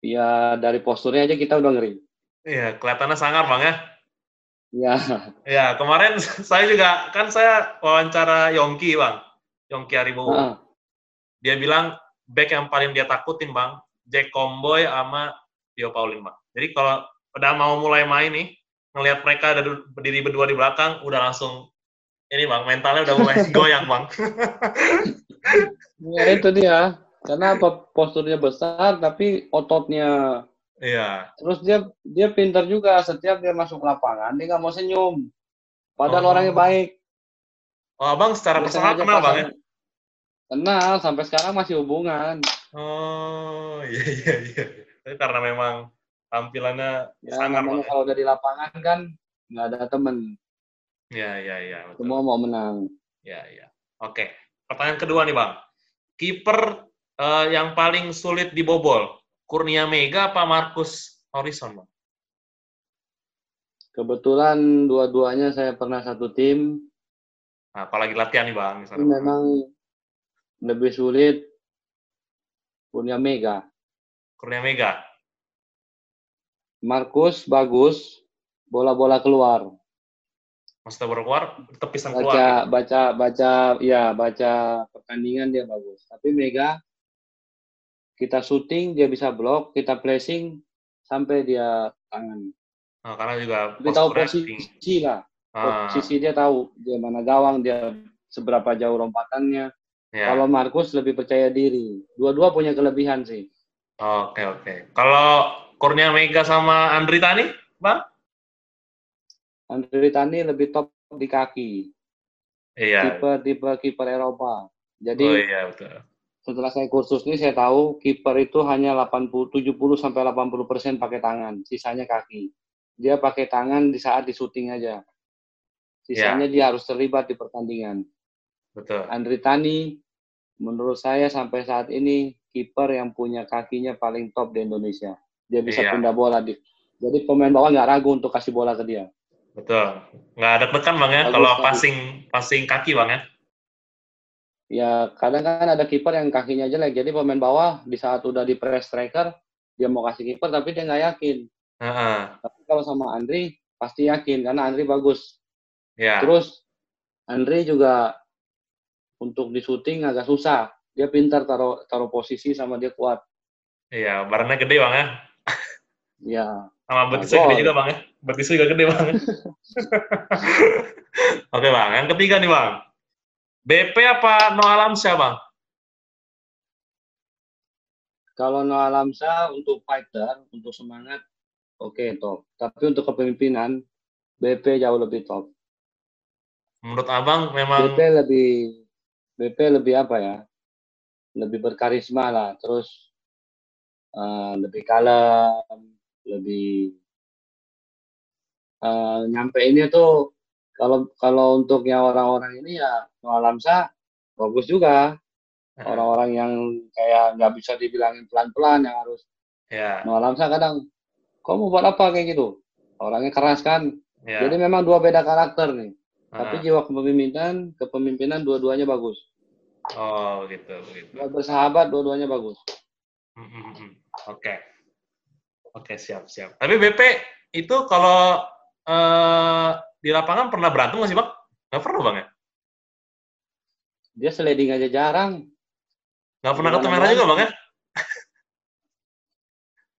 ya dari posturnya aja kita udah ngeri. Iya, kelihatannya sangar bang ya. Iya. Ya, kemarin saya juga kan saya wawancara Yongki bang, Yongki Haribowo. Uh. Dia bilang back yang paling dia takutin bang, Jack Comboy sama Tio Paulin bang. Jadi kalau udah mau mulai main nih, ngelihat mereka ada berdiri berdua di belakang, udah langsung ini bang, mentalnya udah mulai goyang bang. ya itu dia, karena apa posturnya besar tapi ototnya Iya. Terus dia dia pintar juga. Setiap dia masuk lapangan, dia nggak mau senyum. Padahal oh. orangnya baik. Oh, abang secara personal kenal bang ya? Kenal, sampai sekarang masih hubungan. Oh, iya iya iya. Tapi karena memang tampilannya ya, sangat ya. kalau udah di lapangan kan nggak ada temen. Iya iya iya. Semua mau menang. Iya iya. Oke. Pertanyaan kedua nih bang. Kiper uh, yang paling sulit dibobol Kurnia Mega apa Markus Horizon, Bang? Kebetulan dua-duanya saya pernah satu tim. Nah, apalagi latihan nih, Bang. Misalnya, memang lebih sulit Kurnia Mega. Kurnia Mega. Markus bagus, bola-bola keluar. Maksudnya bola keluar, tepisan baca, keluar. Baca, baca, baca, ya baca pertandingan dia bagus. Tapi Mega kita syuting dia bisa blok kita placing sampai dia tangan nah, karena juga dia tahu posisi lah ah. posisi dia tahu dia mana gawang dia seberapa jauh lompatannya ya. kalau Markus lebih percaya diri dua-dua punya kelebihan sih oke okay, oke okay. kalau Kurnia Mega sama Andri Tani bang Andri Tani lebih top di kaki iya tipe tipe kiper Eropa jadi oh, iya, betul setelah saya kursus ini saya tahu kiper itu hanya 80 70 sampai 80 persen pakai tangan, sisanya kaki. Dia pakai tangan di saat di syuting aja. Sisanya ya. dia harus terlibat di pertandingan. Betul. Andri Tani menurut saya sampai saat ini kiper yang punya kakinya paling top di Indonesia. Dia bisa ya. pindah bola di. Jadi pemain bawah nggak ragu untuk kasih bola ke dia. Betul. Nggak ada tekan bang ya kalau passing passing kaki bang ya ya kadang kan ada kiper yang kakinya jelek jadi pemain bawah di saat udah di press striker dia mau kasih kiper tapi dia nggak yakin uh-huh. tapi kalau sama Andri pasti yakin karena Andri bagus yeah. terus Andri juga untuk di syuting agak susah dia pintar taruh taruh posisi sama dia kuat iya barangnya gede bang ya iya sama betisnya gede juga bang ya betisnya juga gede bang oke bang yang ketiga nih bang BP apa No Alamsyah, Bang? Kalau No Alamsyah untuk fighter, untuk semangat, oke okay, top. Tapi untuk kepemimpinan, BP jauh lebih top. Menurut Abang memang... BP lebih, BP lebih apa ya? Lebih berkarisma lah. Terus uh, lebih kalem, lebih uh, nyampe ini tuh kalau kalau untuk yang orang-orang ini ya Noah Lamsa bagus juga. Orang-orang yang kayak nggak bisa dibilangin pelan-pelan yang harus. Noah Lamsa kadang, kok mau buat apa kayak gitu? Orangnya keras kan. Ya. Jadi memang dua beda karakter nih. Tapi jiwa kepemimpinan, kepemimpinan dua-duanya bagus. Oh gitu, gitu. Buat bersahabat dua-duanya bagus. Hmm, hmm, hmm. Oke, okay. Oke siap siap. Tapi BP itu kalau uh, di lapangan pernah berantem nggak sih bang? Nggak pernah bang ya? Dia sliding aja jarang. Nggak pernah ketemu merah juga bang ya?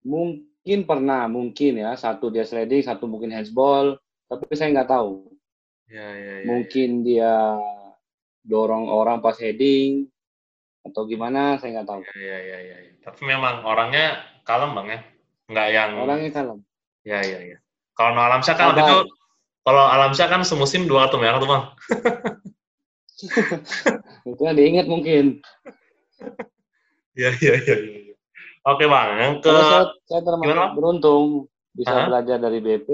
Mungkin pernah, mungkin ya. Satu dia sliding, satu mungkin handsball. Tapi saya nggak tahu. Ya, ya, ya. Mungkin dia dorong orang pas heading atau gimana, saya nggak tahu. Ya, ya, ya, ya. Tapi memang orangnya kalem bang ya, nggak yang. Orangnya kalem. Ya, ya, ya. Kalau no Alamsyah kan itu, kalau Alamsyah kan semusim dua kartu merah tuh bang. Itu yang diingat mungkin. Ya, ya, ya. Oke bang, yang ke saya, saya termasuk gimana, beruntung bisa Hah? belajar dari BP,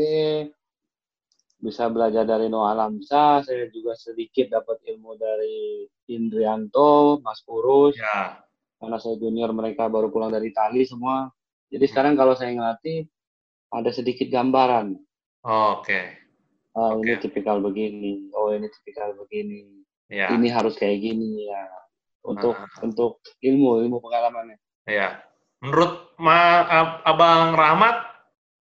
bisa belajar dari Noah Alamsa, saya juga sedikit dapat ilmu dari Indrianto, Mas Urus, ya, karena saya junior mereka baru pulang dari Itali semua. Jadi sekarang kalau saya ngelatih ada sedikit gambaran. oke, Ah, Oke. ini tipikal begini, oh ini tipikal begini, ya, ini harus kayak gini ya. Untuk Ah. untuk ilmu ilmu pengalamannya. ya. Menurut Ma, Ab- Abang Rahmat,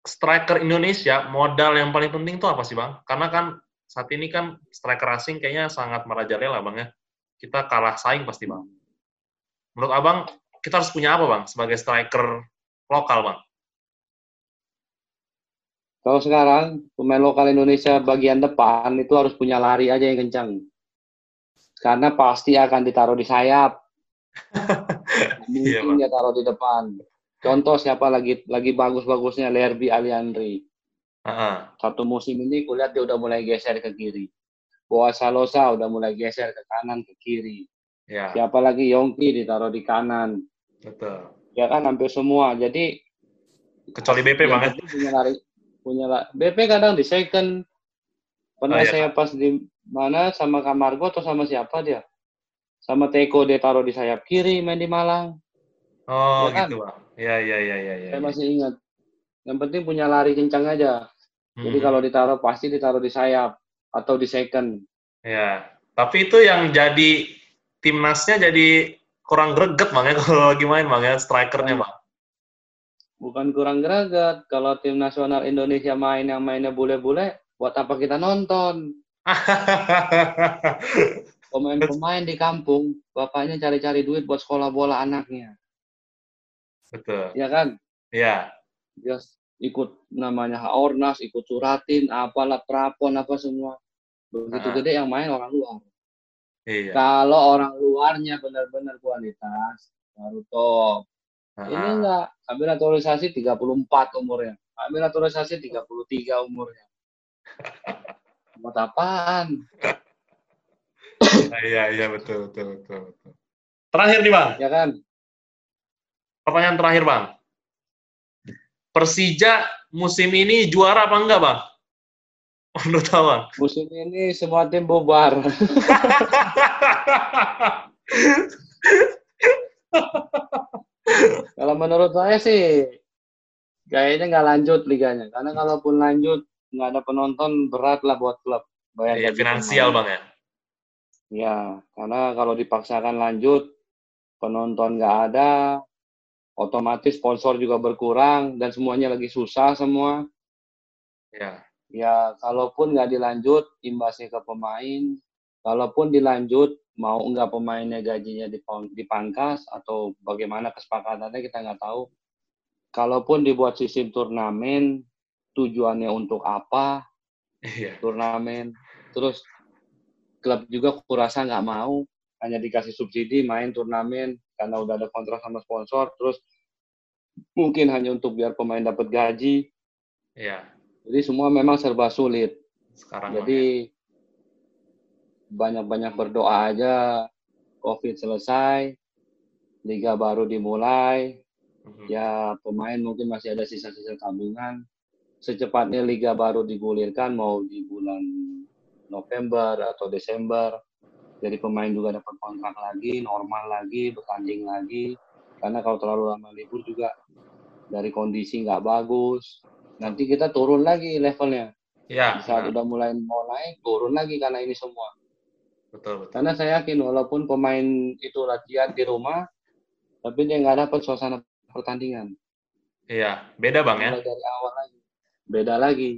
striker Indonesia modal yang paling penting itu apa sih bang? Karena kan saat ini kan striker asing kayaknya sangat merajalela bang ya. Kita kalah saing pasti bang. Menurut abang kita harus punya apa bang sebagai striker lokal bang? Kalau sekarang pemain lokal Indonesia bagian depan itu harus punya lari aja yang kencang. Karena pasti akan ditaruh di sayap. Iya, Mungkin Bang. dia taruh di depan. Contoh siapa lagi lagi bagus-bagusnya Lerby Aliandri. Heeh. Satu musim ini kulihat dia udah mulai geser ke kiri. Boa Salosa udah mulai geser ke kanan ke kiri. Ya, Siapa lagi Yongki ditaruh di kanan. betul. Ya kan hampir semua. Jadi Kecuali BP yang bang ya. punya lari punya la- BP kadang di second pernah Oh, iya. saya pas di mana sama Kamargo atau sama siapa dia sama Teko dia taruh di sayap kiri main di Malang Oh Ya kan? gitu bang. Ya, ya, ya, ya, ya. saya ya. masih ingat yang penting punya lari kencang aja jadi Hmm. kalau ditaruh pasti ditaruh di sayap atau di second Ya, tapi itu yang jadi timnasnya jadi kurang greget bang ya kalau lagi main bang ya strikernya bang. bukan kurang geragat kalau tim nasional Indonesia main yang mainnya bule-bule buat apa kita nonton pemain-pemain di kampung bapaknya cari-cari duit buat sekolah bola anaknya Betul. ya kan Ya, dia ikut namanya Ornas, ikut suratin, apalah prapon apa semua. Begitu Ah. gede yang main orang luar. Iya. Kalau orang luarnya benar-benar kualitas, baru top. Ini Ah, enggak, ambil naturalisasi 34 umurnya. Ambil naturalisasi 33 umurnya. Buat apaan? Iya, iya betul, betul, betul, betul. Terakhir nih bang, Ya kan? pertanyaan terakhir bang. Persija musim ini juara apa enggak bang? Menurut abang? Musim ini semua tim bubar. Kalau menurut saya sih kayaknya nggak lanjut liganya. Karena kalaupun lanjut nggak ada penonton berat lah buat klub. Bayar Iya, gaji finansial bang ya. Ya, karena kalau dipaksakan lanjut penonton nggak ada, otomatis sponsor juga berkurang dan semuanya lagi susah semua. Ya, Ya, kalaupun nggak dilanjut, imbasnya ke pemain. Kalaupun dilanjut, mau nggak pemainnya gajinya dipang- dipangkas atau bagaimana kesepakatannya kita nggak tahu. Kalaupun dibuat sistem turnamen, tujuannya untuk apa iya, turnamen? Terus klub juga kurasa nggak mau, hanya dikasih subsidi main turnamen karena udah ada kontrak sama sponsor. Terus mungkin hanya untuk biar pemain dapat gaji. iya. Jadi semua memang serba sulit. Sekarang bang ya. Jadi banyak-banyak berdoa aja COVID selesai, liga baru dimulai, Mhm. ya pemain mungkin masih ada sisa-sisa tabungan. Secepatnya liga baru digulirkan mau di bulan November atau Desember. Jadi pemain juga dapat kontrak lagi, normal lagi, bertanding lagi. Karena kalau terlalu lama libur juga dari kondisi nggak bagus. Nanti kita turun lagi levelnya. Ya, saat benar. udah mulai mau naik, turun lagi karena ini semua. betul, betul. Karena saya yakin walaupun pemain itu latihan di rumah, tapi dia nggak dapat suasana pertandingan. Iya, beda bang ya. Mulai dari awal lagi. Beda lagi.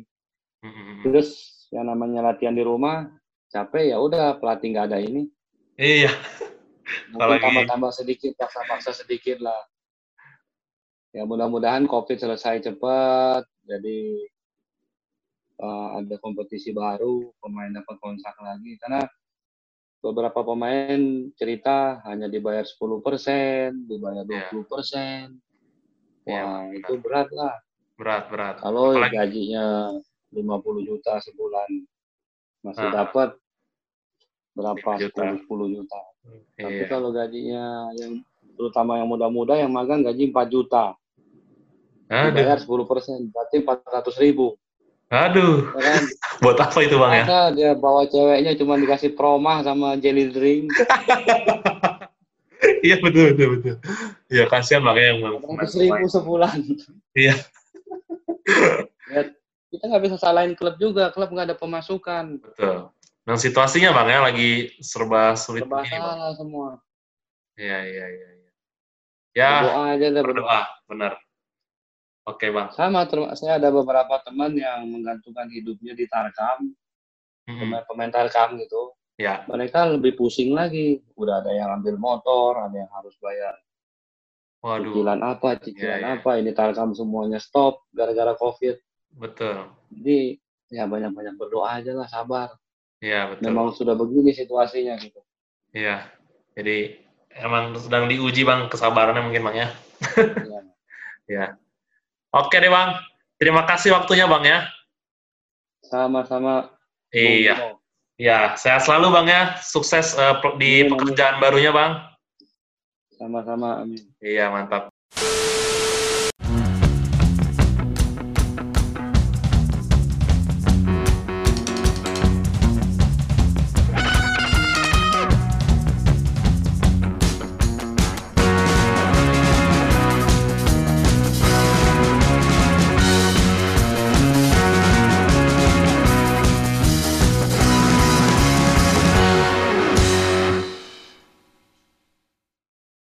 Mhm. Terus yang namanya latihan di rumah, capek ya udah pelatih nggak ada ini. Iya, Mungkin tambah-tambah sedikit, paksa-paksa sedikit lah. ya mudah-mudahan COVID selesai cepat. Jadi uh, ada kompetisi baru, pemain dapat kontrak lagi. Karena beberapa pemain cerita hanya dibayar 10 persen, dibayar 20 Iya. persen. Iya, Wah, benar. itu berat lah. Berat, berat. Kalau Apalagi- gajinya 50 juta sebulan masih Ah. dapat berapa 5 juta. 10 10 juta. Tapi Iya. kalau gajinya yang terutama yang muda-muda yang magang gaji 4 juta, Aduh, dibayar 10 persen, berarti 400 ribu. aduh. Ya kan? Buat apa itu bang ya? Masa dia bawa ceweknya cuma dikasih promah sama jelly drink, Iya betul betul betul. Iya kasihan bang ya yang 400 ribu sebulan. Iya. ya, kita nggak bisa salahin klub juga, klub nggak ada pemasukan. Betul. Dan situasinya bang ya lagi serba sulit Serba begini bang. salah semua. Iya iya iya. iya. Ya Berdoa aja deh, berdoa. berdoa benar. Oke bang. Sama, saya ada beberapa teman yang menggantungkan hidupnya di Tarkam, Mm-mm. pemain, Tarkam gitu. Ya Mereka lebih pusing lagi. Udah ada yang ambil motor, ada yang harus bayar waduh cicilan apa, cicilan Iya, iya. apa. Ini Tarkam semuanya stop gara-gara COVID. betul. Jadi ya banyak-banyak berdoa aja lah, sabar. Iya betul. Memang sudah begini situasinya gitu. Iya. Jadi emang sedang diuji bang kesabarannya mungkin bang ya. Ya. Ya. Oke deh bang. Terima kasih waktunya bang ya. Sama-sama. Iya. Bimo. Ya, sehat selalu Bang ya. Sukses eh, di Amin, amin. pekerjaan barunya Bang. Sama-sama. Amin. Iya, mantap.